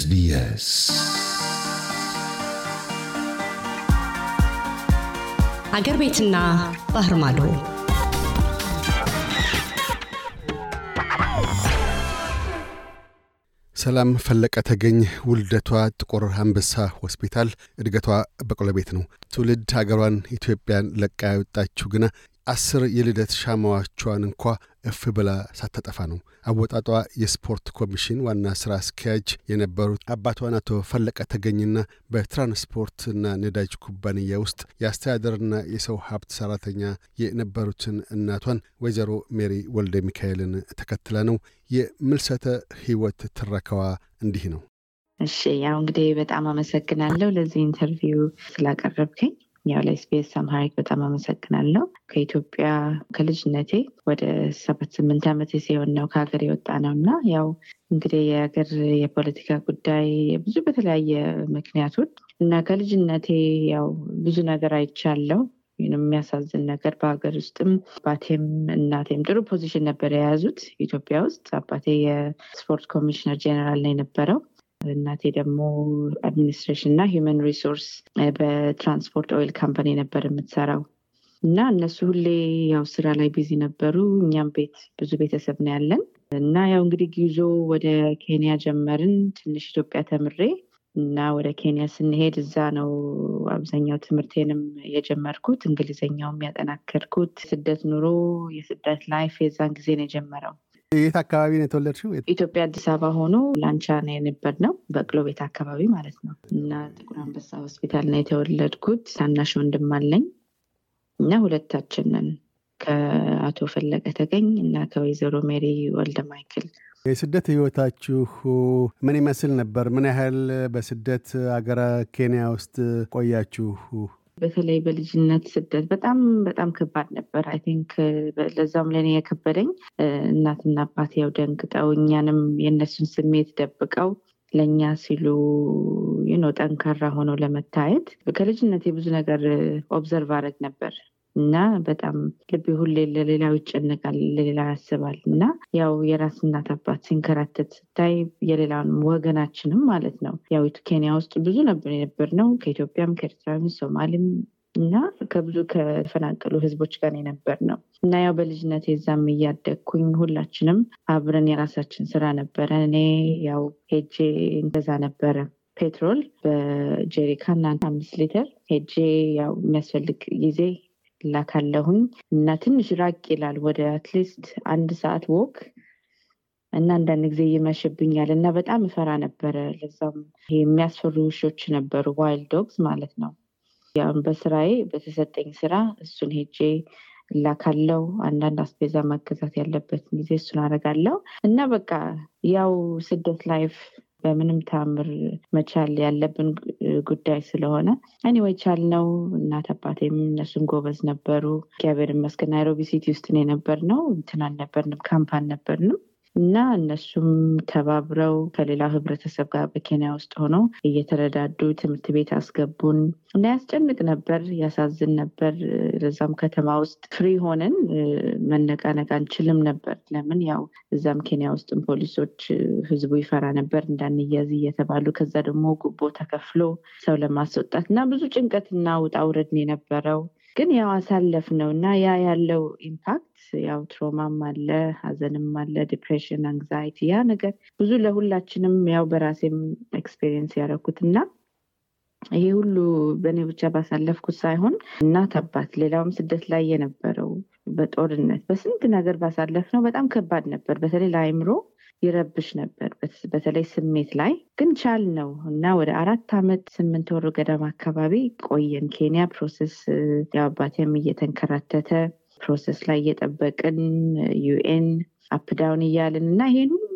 ኤስቢኤስ አገር ቤትና ባህር ማዶ ሰላም ፈለቀ ተገኝ ውልደቷ ጥቁር አንበሳ ሆስፒታል፣ እድገቷ በቆሎ ቤት ነው። ትውልድ ሀገሯን ኢትዮጵያን ለቃ የወጣችው ግና አስር የልደት ሻማዋቿን እንኳ እፍ ብላ ሳታጠፋ ነው። አመጣጧ የስፖርት ኮሚሽን ዋና ስራ አስኪያጅ የነበሩት አባቷን አቶ ፈለቀ ተገኝና በትራንስፖርትና ነዳጅ ኩባንያ ውስጥ የአስተዳደርና የሰው ሀብት ሰራተኛ የነበሩትን እናቷን ወይዘሮ ሜሪ ወልደ ሚካኤልን ተከትላ ነው። የምልሰተ ህይወት ትረካዋ እንዲህ ነው። እሺ ያው እንግዲህ በጣም አመሰግናለሁ ለዚህ ኢንተርቪው ስላቀረብከኝ። ያው ለኤስቢኤስ አምሃሪክ በጣም አመሰግናለሁ። ከኢትዮጵያ ከልጅነቴ ወደ ሰባት ስምንት ዓመት ሲሆን ነው ከሀገር የወጣ ነው እና ያው እንግዲህ የሀገር የፖለቲካ ጉዳይ ብዙ በተለያየ ምክንያቶች እና ከልጅነቴ ያው ብዙ ነገር አይቻለው የሚያሳዝን ነገር በሀገር ውስጥም አባቴም እናቴም ጥሩ position ነበር የያዙት ኢትዮጵያ ውስጥ። አባቴ የስፖርት ኮሚሽነር ጄኔራል ነው የነበረው። እናቴ ደግሞ administration እና human resource በትራንስፖርት oil company ነበር የምትሰራው እና እነሱ ሁሌ ያው ስራ ላይ busy ነበሩ። እኛም ቤት ብዙ ቤተሰብ ነው ያለን እና ያው እንግዲህ ጉዞ ወደ ኬንያ ጀመርን። ትንሽ ኢትዮጵያ ተምሬ እና ወደ ኬንያ ስንሄድ እዛ ነው አብዛኛው ትምህርቴንም የጀመርኩት፣ እንግሊዝኛውም ያጠናከርኩት። ስደት ኑሮ የስደት life የዛን ጊዜ ነው የጀመረው። የት አካባቢ ነው የተወለድሽው? ኢትዮጵያ አዲስ አበባ ሆኖ ላንቻ ነው የነበር ነው በቅሎ ቤት አካባቢ ማለት ነው። እና ጥቁር አንበሳ ሆስፒታል ነው የተወለድኩት። ታናሽ ወንድም አለኝ እና ሁለታችንን ከአቶ ፈለቀ ተገኝ እና ከወይዘሮ ሜሪ ወልደ ማይክል። የስደት ህይወታችሁ ምን ይመስል ነበር? ምን ያህል በስደት አገረ ኬንያ ውስጥ ቆያችሁ? በተለይ በልጅነት ስደት በጣም በጣም ከባድ ነበር። I think ለዛም ለእኔ የከበደኝ እናትና አባት ያው ደንግጠው እኛንም የእነሱን ስሜት ደብቀው ለእኛ ሲሉ ጠንካራ ሆነው ለመታየት ከልጅነት ብዙ ነገር observe አደርግ ነበር እና በጣም ልቤ ሁሌ ለሌላው ይጨነቃል፣ ለሌላው ያስባል። እና ያው የራስ እናት አባት ሲንከራተት ስታይ የሌላውን ወገናችንም ማለት ነው። ያው ኬንያ ውስጥ ብዙ ነበር የነበር ነው ከኢትዮጵያም ከኤርትራም ሶማሌም እና ከብዙ ከተፈናቀሉ ህዝቦች ጋር የነበር ነው እና ያው በልጅነት የዛም እያደግኩኝ ሁላችንም አብረን የራሳችን ስራ ነበረ። እኔ ያው ሄጄ እንደዛ ነበረ petrol በጀሪካን አምስት ሊትር ሄጄ ያው የሚያስፈልግ ጊዜ እላካለሁኝ እና ትንሽ ራቅ ይላል ወደ at least አንድ ሰዓት walk እና አንዳንድ ጊዜ ይመሽብኛል እና በጣም እፈራ ነበረ። ለዛም የሚያስፈሩ ውሾች ነበሩ፣ wild dogs ማለት ነው። ያው በስራዬ በተሰጠኝ ስራ እሱን ሄጄ እላካለው። አንዳንድ አስቤዛ ማገዛት ያለበት ጊዜ እሱን አደርጋለሁ እና በቃ ያው ስደት life በምንም ተአምር መቻል ያለብን ጉዳይ ስለሆነ anyway ቻል ነው። እናት አባቴም እነሱን ጎበዝ ነበሩ። እግዚአብሔር ይመስገን ናይሮቢ city ውስጥ ነው ነው እንትን አልነበርንም፣ ካምፕ አልነበርንም እና እነሱም ተባብረው ከሌላው ህብረተሰብ ጋር በኬንያ ውስጥ ሆነው እየተረዳዱ ትምህርት ቤት አስገቡን እና ያስጨንቅ ነበር፣ ያሳዝን ነበር። ለዛም ከተማ ውስጥ free ሆነን መነቃነቅ አንችልም ነበር። ለምን ያው እዛም ኬንያ ውስጥም ፖሊሶች ህዝቡ ይፈራ ነበር እንዳንያዝ እየተባሉ ከዛ ደግሞ ጉቦ ተከፍሎ ሰው ለማስወጣት እና ብዙ ጭንቀትና ውጣ ውረድ የነበረው ግን ያው አሳለፍ ነው እና ያ ያለው impact ያው trauma ም አለ፣ ሀዘንም አለ፣ depression፣ anxiety ያ ነገር ብዙ ለሁላችንም ያው በራሴም experience ያደረኩት እና ይሄ ሁሉ በእኔ ብቻ ባሳለፍኩት ሳይሆን እናት አባት፣ ሌላውም ስደት ላይ የነበረው በጦርነት በስንት ነገር ባሳለፍ ነው በጣም ከባድ ነበር። በተለይ ለአይምሮ ይረብሽ ነበር፣ በተለይ ስሜት ላይ ግን ቻል ነው እና ወደ አራት ዓመት ስምንት ወር ገደማ አካባቢ ቆየን ኬንያ። process ያው እየተንከራተተ process ላይ እየጠበቅን UN up down እያልን እና ይሄን ሁሉ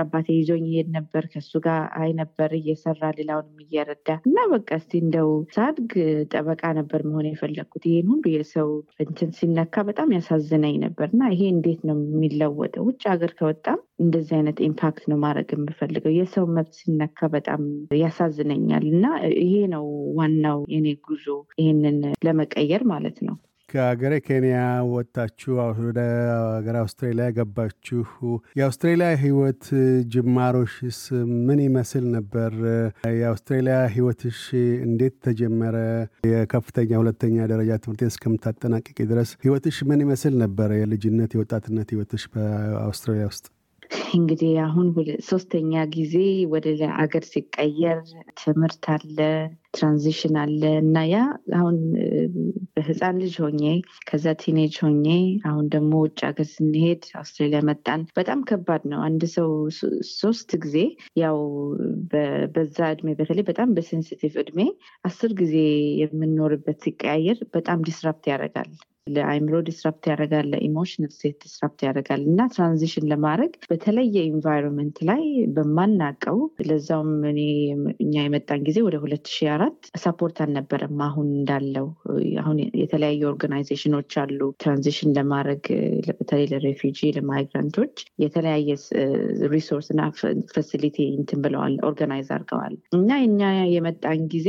አባቴ ይዞኝ ይሄድ ነበር። ከሱ ጋር አይ ነበር እየሰራ ሌላውንም እየረዳ እና በቃ እስቲ እንደው ሳድግ ጠበቃ ነበር መሆን የፈለግኩት። ይሄን ሁሉ የሰው እንትን ሲነካ በጣም ያሳዝነኝ ነበር እና ይሄ እንዴት ነው የሚለወጠው? ውጭ ሀገር ከወጣም እንደዚህ አይነት impact ነው ማድረግ የምፈልገው። የሰው መብት ሲነካ በጣም ያሳዝነኛል እና ይሄ ነው ዋናው የኔ ጉዞ ይሄንን ለመቀየር ማለት ነው። ከሀገረ ኬንያ ወጥታችሁ ወደ ሀገር አውስትራሊያ ገባችሁ። የአውስትራሊያ ህይወት ጅማሮሽስ ምን ይመስል ነበር? የአውስትራሊያ ህይወትሽ እንዴት ተጀመረ? የከፍተኛ ሁለተኛ ደረጃ ትምህርት እስከምታጠናቀቂ ድረስ ህይወትሽ ምን ይመስል ነበር? የልጅነት የወጣትነት ህይወትሽ በአውስትራሊያ ውስጥ? እንግዲህ አሁን ሶስተኛ ጊዜ ወደ አገር ሲቀየር ትምህርት አለ፣ transition አለ እና ያ አሁን በህፃን ልጅ ሆኜ ከዛ teenage ሆኜ አሁን ደግሞ ውጭ ሀገር ስንሄድ አውስትራሊያ መጣን። በጣም ከባድ ነው። አንድ ሰው ሶስት ጊዜ ያው በዛ እድሜ በተለይ በጣም በ sensitive እድሜ አስር ጊዜ የምንኖርበት ሲቀያየር በጣም disrupt ያደርጋል። ለአይምሮ disrupt ያደርጋል፣ ለ emotional state disrupt ያደርጋል እና transition ለማድረግ በተለየ environment ላይ በማናቀው ለዛውም እኔ እኛ የመጣን ጊዜ ወደ ሁለት ሺ አራት support አልነበረም። አሁን እንዳለው አሁን የተለያዩ organization ኖች አሉ transition ለማድረግ በተለይ ለ refugee ለ migrant ኦች የተለያየ resource እና facility እንትን ብለዋል organize አድርገዋል እና እኛ የመጣን ጊዜ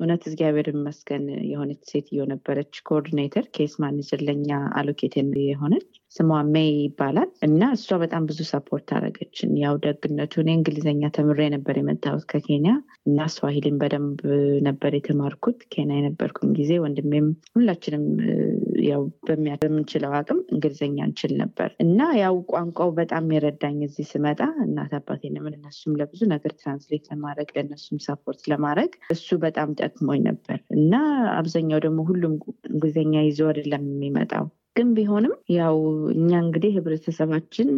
እውነት እግዚአብሔር ይመስገን የሆነች ሴትዮ ነበረች። coordinator case manager ለኛ allocate የሆነች ስሟ ሜይ ይባላል እና እሷ በጣም ብዙ support አደረገችን። ያው ደግነቱ እኔ እንግሊዝኛ ተምሬ ነበር የመጣሁት ከኬንያ እና ስዋሂሊን በደንብ ነበር የተማርኩት ኬንያ የነበርኩኝ ጊዜ። ወንድሜም ሁላችንም ያው በምንችለው አቅም እንግሊዝኛ እንችል ነበር እና ያው ቋንቋው በጣም የረዳኝ እዚህ ስመጣ እናት አባቴንም እነሱም ለብዙ ነገር translate ለማድረግ ለእነሱም support ለማድረግ እሱ በጣም ጠቅሞኝ ነበር እና አብዛኛው ደግሞ ሁሉም እንግሊዝኛ ይዞ አይደለም የሚመጣው ግን ቢሆንም ያው እኛ እንግዲህ ህብረተሰባችን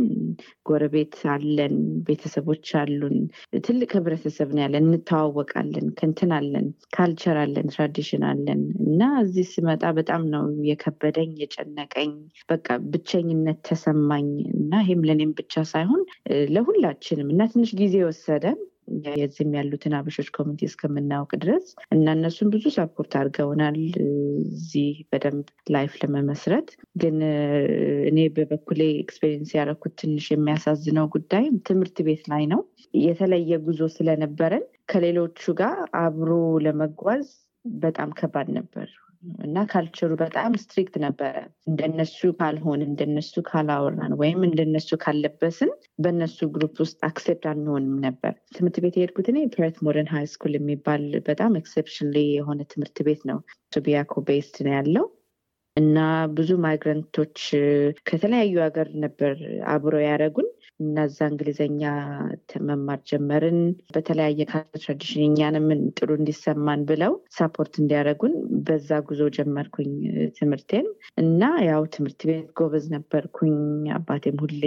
ጎረቤት አለን፣ ቤተሰቦች አሉን። ትልቅ ህብረተሰብ ነው ያለን። እንተዋወቃለን፣ እንትን አለን፣ culture አለን፣ tradition አለን እና እዚህ ስመጣ በጣም ነው የከበደኝ የጨነቀኝ። በቃ ብቸኝነት ተሰማኝ እና ይህም ለእኔም ብቻ ሳይሆን ለሁላችንም እና ትንሽ ጊዜ ወሰደን የዚህም ያሉትን አበሾች community እስከምናውቅ ድረስ እና እነሱም ብዙ support አድርገውናል እዚህ በደንብ life ለመመስረት። ግን እኔ በበኩሌ experience ያደረኩት ትንሽ የሚያሳዝነው ጉዳይ ትምህርት ቤት ላይ ነው። የተለየ ጉዞ ስለነበረን ከሌሎቹ ጋር አብሮ ለመጓዝ በጣም ከባድ ነበር። እና culture ኡ በጣም strict ነበረ። እንደነሱ ካልሆን እንደነሱ ካላወራን ወይም እንደነሱ ካለበስን በእነሱ group ውስጥ accept አንሆንም ነበር። ትምህርት ቤት የሄድኩት እኔ Perth Modern High School የሚባል በጣም exception የሆነ ትምህርት ቤት ነው። Subiaco based ነው ያለው እና ብዙ migrant ኦች ከተለያዩ ሀገር ነበር አብረው ያደረጉን እና እዛ እንግሊዝኛ መማር ጀመርን። በተለያየ tradition እኛንም ጥሩ እንዲሰማን ብለው support እንዲያደረጉን በዛ ጉዞ ጀመርኩኝ ትምህርቴን እና ያው ትምህርት ቤት ጎበዝ ነበርኩኝ። አባቴም ሁሌ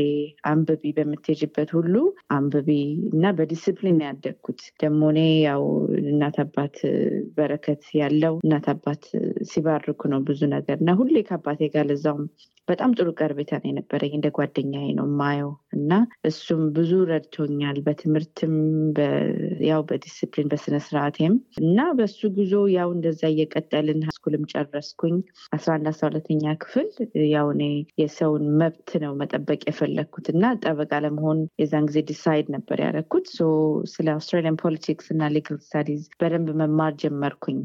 አንብቢ በምትሄጅበት ሁሉ አንብቢ እና በዲስፕሊን ያደግኩት ደግሞ እኔ ያው እናት አባት በረከት ያለው እናት አባት ሲባርኩ ነው ብዙ ነገር እና ሁሌ ከአባቴ ጋር ለዛውም በጣም ጥሩ ቅርበት ነው የነበረኝ። እንደ ጓደኛዬ ነው ማየው እና እሱም ብዙ ረድቶኛል በትምህርትም ያው በዲስፕሊን በስነስርዓቴም እና በሱ ጉዞ ያው እንደዛ እየቀጠልን school ም ጨረስኩኝ። አስራ አንድ አስራ ሁለተኛ ክፍል ያው እኔ የሰውን መብት ነው መጠበቅ የፈለግኩት እና ጠበቃ ለመሆን የዛን ጊዜ decide ነበር ያደረግኩት። ስለ Australian politics እና legal studies በደንብ መማር ጀመርኩኝ።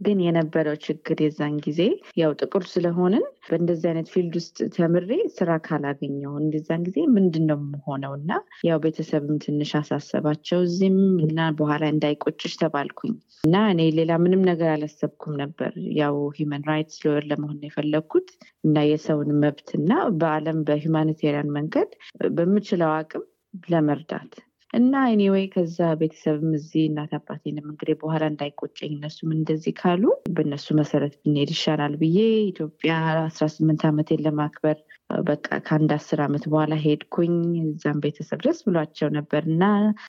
ግን የነበረው ችግር የዛን ጊዜ ያው ጥቁር ስለሆንን በእንደዚህ አይነት field ውስጥ ተምሬ ስራ ካላገኘው እንደዛን ጊዜ ምንድን ነው የምሆነው? እና ያው ቤተሰብም ትንሽ አሳሰባቸው እዚህም እና በኋላ እንዳይቆጭሽ ተባልኩኝ እና እኔ ሌላ ምንም ነገር አላሰብኩም ነበር። ያው human rights lawyer ለመሆን የፈለግኩት እና የሰውን መብት እና በአለም በሂውማኒቴሪያን መንገድ በምችለው አቅም ለመርዳት እና ኤኒዌይ ከዛ ቤተሰብም እዚህ እናት አባቴንም እንግዲህ በኋላ እንዳይቆጨኝ እነሱም እንደዚህ ካሉ በእነሱ መሰረት ብንሄድ ይሻላል ብዬ ኢትዮጵያ አስራ ስምንት ዓመቴን ለማክበር በቃ ከአንድ አስር ዓመት በኋላ ሄድኩኝ። እዛም ቤተሰብ ደስ ብሏቸው ነበር እና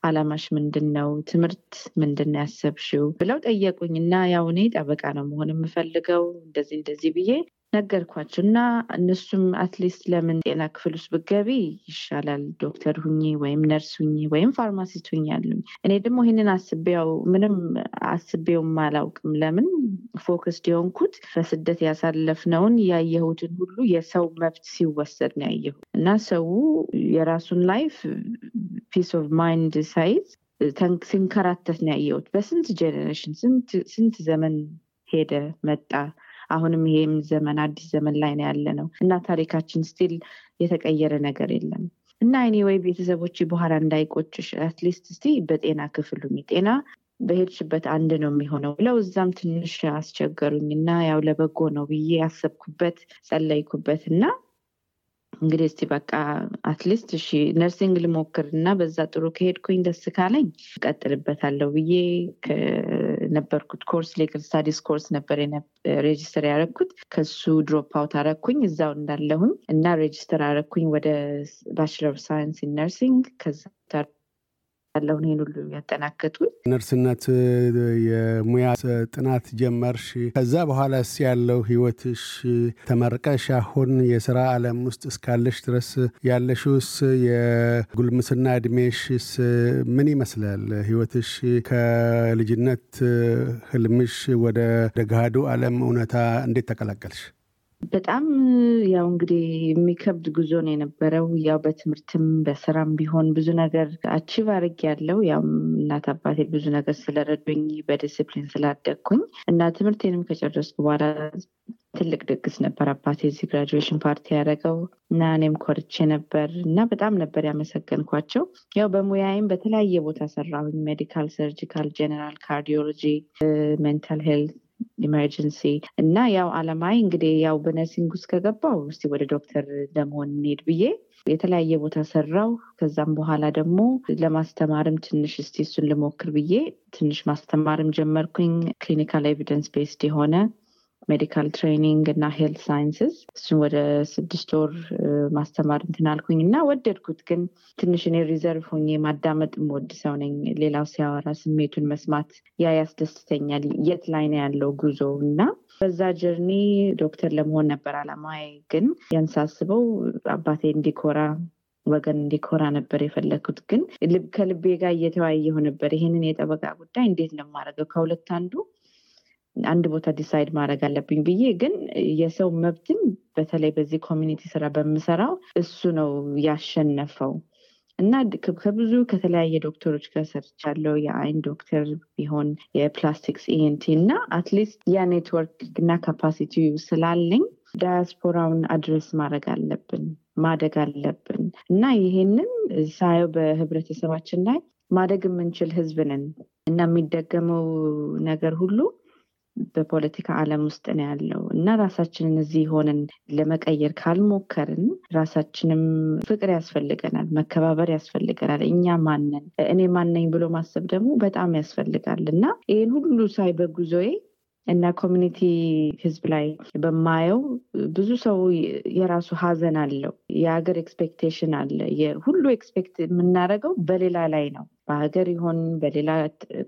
አላማሽ ምንድን ነው? ትምህርት ምንድን ነው ያሰብሽው? ብለው ጠየቁኝ እና ያው እኔ ጠበቃ ነው መሆን የምፈልገው እንደዚህ እንደዚህ ብዬ ነገርኳቸው እና እነሱም at least ለምን ጤና ክፍል ውስጥ ብገቢ ይሻላል ዶክተር ሁኚ ወይም ነርስ ሁኚ ወይም pharmacist ሁኚ ያሉኝ። እኔ ደግሞ ይህንን አስቤው ምንም አስቤውም አላውቅም። ለምን focused የሆንኩት በስደት ያሳለፍነውን ያየሁትን ሁሉ የሰው መብት ሲወሰድ ነው ያየሁት እና ሰው የራሱን life peace of mind ሳይዝ ሲንከራተት ነው ያየሁት። በስንት generation ስንት ዘመን ሄደ መጣ አሁንም ይሄም ዘመን አዲስ ዘመን ላይ ነው ያለ ነው እና ታሪካችን still የተቀየረ ነገር የለም። እና እኔ ወይ ቤተሰቦች በኋላ እንዳይቆጭሽ at least እስቲ በጤና ክፍሉ ጤና በሄድሽበት አንድ ነው የሚሆነው ብለው እዛም ትንሽ አስቸገሩኝ እና ያው ለበጎ ነው ብዬ ያሰብኩበት ጸለይኩበት እና እንግዲህ እስቲ በቃ at least እሺ nursing ልሞክር እና በዛ ጥሩ ከሄድኩኝ ደስ ካለኝ እቀጥልበታለሁ ብዬ ነበርኩት። course legal studies course ነበር register ያደረግኩት ከሱ drop out አረግኩኝ እዛው እንዳለሁኝ እና register አረግኩኝ ወደ bachelor science nursing። ከዛ ያለውን ይህን ሁሉ ያጠናከቱት ነርስነት የሙያ ጥናት ጀመርሽ። ከዛ በኋላስ ያለው ህይወትሽ ተመርቀሽ አሁን የስራ አለም ውስጥ እስካለሽ ድረስ ያለሽውስ የጉልምስና እድሜሽስ ምን ይመስላል? ህይወትሽ ከልጅነት ህልምሽ ወደ ገሃዱ አለም እውነታ እንዴት ተቀላቀልሽ? በጣም ያው እንግዲህ የሚከብድ ጉዞ ነው የነበረው። ያው በትምህርትም በስራም ቢሆን ብዙ ነገር achieve አድርግ ያለው ያው እናት አባቴ ብዙ ነገር ስለረዱኝ በዲስፕሊን ስላደግኩኝ እና ትምህርቴንም ከጨረስኩ በኋላ ትልቅ ድግስ ነበር አባቴ እዚህ graduation party ያደረገው እና እኔም ኮርቼ ነበር እና በጣም ነበር ያመሰገንኳቸው። ያው በሙያይም በተለያየ ቦታ ሰራሁኝ። medical፣ surgical፣ general cardiology፣ mental health emergency እና ያው አላማዬ እንግዲህ ያው በ nursing ውስጥ ከገባው እስቲ ወደ ዶክተር ለመሆን እንሄድ ብዬ የተለያየ ቦታ ሰራው። ከዛም በኋላ ደግሞ ለማስተማርም ትንሽ እስቲ እሱን ልሞክር ብዬ ትንሽ ማስተማርም ጀመርኩኝ። clinical evidence based የሆነ medical training እና health sciences እሱን ወደ ስድስት ወር ማስተማር እንትን አልኩኝ እና ወደድኩት። ግን ትንሽ እኔ reserve ሆኜ ማዳመጥ የምወድ ሰው ነኝ። ሌላው ሲያወራ ስሜቱን መስማት ያ ያስደስተኛል። የት ላይ ነው ያለው ጉዞ እና በዛ journey ዶክተር ለመሆን ነበር አላማዬ። ግን ያን ሳስበው አባቴ እንዲኮራ ወገን እንዲኮራ ነበር የፈለግኩት። ግን ከልቤ ጋር እየተወያየሁ ነበር። ይሄንን የጠበቃ ጉዳይ እንዴት ነው የማደርገው? ከሁለት አንዱ አንድ ቦታ decide ማድረግ አለብኝ ብዬ ግን የሰው መብትን በተለይ በዚህ community ስራ በምሰራው እሱ ነው ያሸነፈው። እና ከብዙ ከተለያየ ዶክተሮች ጋር ሰርቻለሁ። የአይን ዶክተር ቢሆን የ plastics ENT እና at least ያ ኔትወርክ እና capacity ስላለኝ ዳያስፖራውን address ማድረግ አለብን፣ ማደግ አለብን። እና ይሄንን ሳየው በህብረተሰባችን ላይ ማደግ የምንችል ህዝብ እና የሚደገመው ነገር ሁሉ በፖለቲካ ዓለም ውስጥ ነው ያለው እና ራሳችንን እዚህ ሆነን ለመቀየር ካልሞከርን ራሳችንም ፍቅር ያስፈልገናል፣ መከባበር ያስፈልገናል። እኛ ማንን እኔ ማነኝ ብሎ ማሰብ ደግሞ በጣም ያስፈልጋል እና ይህን ሁሉ ሳይ በጉዞዬ እና community ህዝብ ላይ በማየው ብዙ ሰው የራሱ ሀዘን አለው። የሀገር expectation አለ። ሁሉ expect የምናደርገው በሌላ ላይ ነው። በሀገር ይሁን በሌላ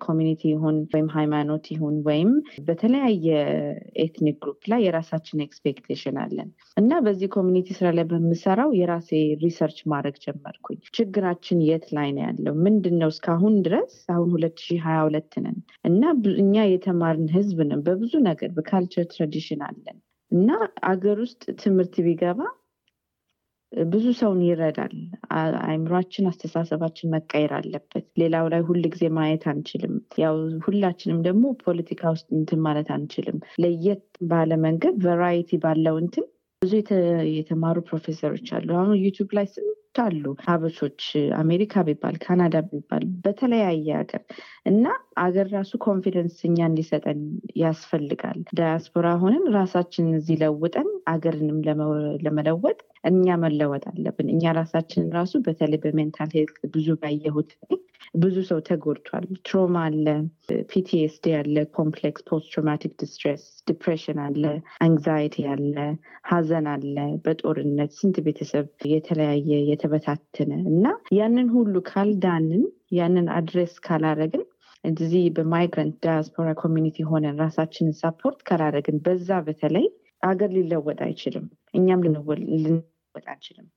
community ይሁን ወይም ሃይማኖት ይሁን ወይም በተለያየ ethnic group ላይ የራሳችን expectation አለን እና በዚህ community ስራ ላይ በምሰራው የራሴ research ማድረግ ጀመርኩኝ። ችግራችን የት ላይ ነው ያለው? ምንድን ነው? እስካሁን ድረስ አሁን ሁለት ሺህ ሀያ ሁለት ነን እና እኛ የተማርን ህዝብ ነን። በብዙ ነገር በ culture tradition አለን እና አገር ውስጥ ትምህርት ቢገባ ብዙ ሰውን ይረዳል። አይምሯችን፣ አስተሳሰባችን መቀየር አለበት። ሌላው ላይ ሁል ጊዜ ማየት አንችልም። ያው ሁላችንም ደግሞ ፖለቲካ ውስጥ እንትን ማለት አንችልም። ለየት ባለ መንገድ variety ባለው እንትን ብዙ የተማሩ ፕሮፌሰሮች አሉ። አሁን ዩቱብ ላይ ስንት አሉ ሀበሾች፣ አሜሪካ ቢባል ካናዳ ቢባል በተለያየ ሀገር እና አገር ራሱ confidence እኛ እንዲሰጠን ያስፈልጋል። ዳያስፖራ ሆነን ራሳችንን እዚህ ለውጠን አገርንም ለመለወጥ እኛ መለወጥ አለብን። እኛ ራሳችን ራሱ በተለይ በ mental health ብዙ ባየሁት ብዙ ሰው ተጎድቷል። trauma አለ፣ PTSD አለ፣ complex post traumatic distress፣ depression አለ፣ anxiety አለ፣ ሀዘን አለ። በጦርነት ስንት ቤተሰብ የተለያየ የተበታተነ እና ያንን ሁሉ ካልዳንን ያንን address ካላረግን እዚህ በ migrant diaspora community ሆነን ራሳችንን support ካላረግን በዛ በተለይ አገር ሊለወጥ አይችልም። እኛም ልንለወጥ አንችልም።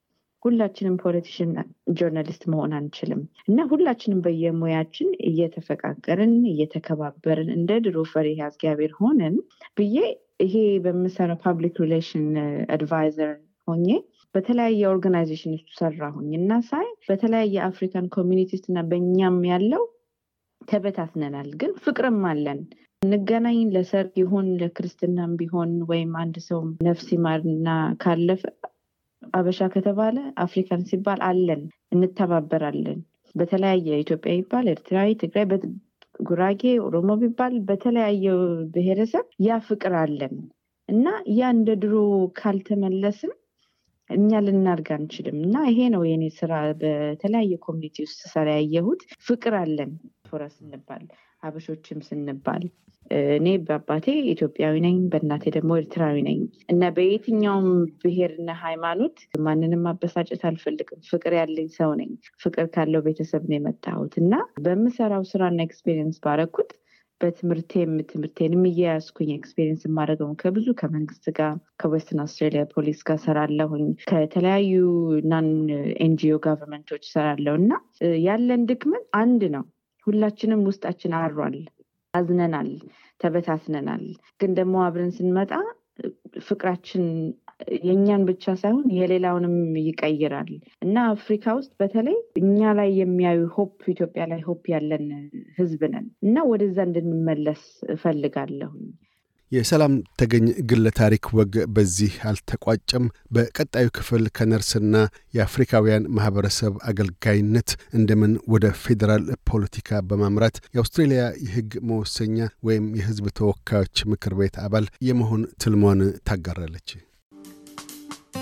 ሁላችንም politician journalist መሆን አንችልም። እና ሁላችንም በየሙያችን እየተፈቃቀርን እየተከባበርን እንደ ድሮ ፈሪሃ እግዚአብሔር ሆነን ብዬ ይሄ በምሰራው public relation adviser ሆኜ በተለያየ organization ውስጥ ሰራሁኝ እና ሳይ በተለያየ African community እና በእኛም ያለው ተበታትነናል፣ ግን ፍቅርም አለን። እንገናኝ ለሰርግ ይሁን ለክርስትናም ቢሆን ወይም አንድ ሰው ነፍስ ይማርና ካለፈ አበሻ ከተባለ African ሲባል አለን፣ እንተባበራለን። በተለያየ ኢትዮጵያ ይባል ኤርትራዊ፣ ትግራይ፣ ጉራጌ፣ ኦሮሞ ቢባል በተለያየ ብሔረሰብ ያ ፍቅር አለን እና ያ እንደ ድሮ ካልተመለስን እኛ ልናድግ አንችልም እና ይሄ ነው የኔ ስራ። በተለያየ community ውስጥ ስሰራ ያየሁት ፍቅር አለን ፎረ ስንባል ሀበሾችም ስንባል እኔ በአባቴ ኢትዮጵያዊ ነኝ፣ በእናቴ ደግሞ ኤርትራዊ ነኝ እና በየትኛውም ብሔርና ሃይማኖት ማንንም ማበሳጨት አልፈልግም። ፍቅር ያለኝ ሰው ነኝ። ፍቅር ካለው ቤተሰብ ነው የመጣሁት እና በምሰራው ስራና experience ባረኩት በትምህርቴም ትምህርቴንም እየያዝኩኝ experience የማደርገው ከብዙ ከመንግስት ጋር ከ Western Australia Police ጋር ሰራለሁኝ ከተለያዩ non NGO government ኦች ሰራለሁ እና ያለን ድክመት አንድ ነው። ሁላችንም ውስጣችን አሯል፣ አዝነናል፣ ተበታትነናል። ግን ደግሞ አብረን ስንመጣ ፍቅራችን የእኛን ብቻ ሳይሆን የሌላውንም ይቀይራል እና አፍሪካ ውስጥ በተለይ እኛ ላይ የሚያዩ hope ኢትዮጵያ ላይ hope ያለን ህዝብ ነን እና ወደዛ እንድንመለስ እፈልጋለሁኝ። የሰላም ተገኝ ግለ ታሪክ ወግ በዚህ አልተቋጨም። በቀጣዩ ክፍል ከነርስና የአፍሪካውያን ማህበረሰብ አገልጋይነት እንደምን ወደ ፌዴራል ፖለቲካ በማምራት የአውስትሬልያ የህግ መወሰኛ ወይም የህዝብ ተወካዮች ምክር ቤት አባል የመሆን ትልሟን ታጋራለች።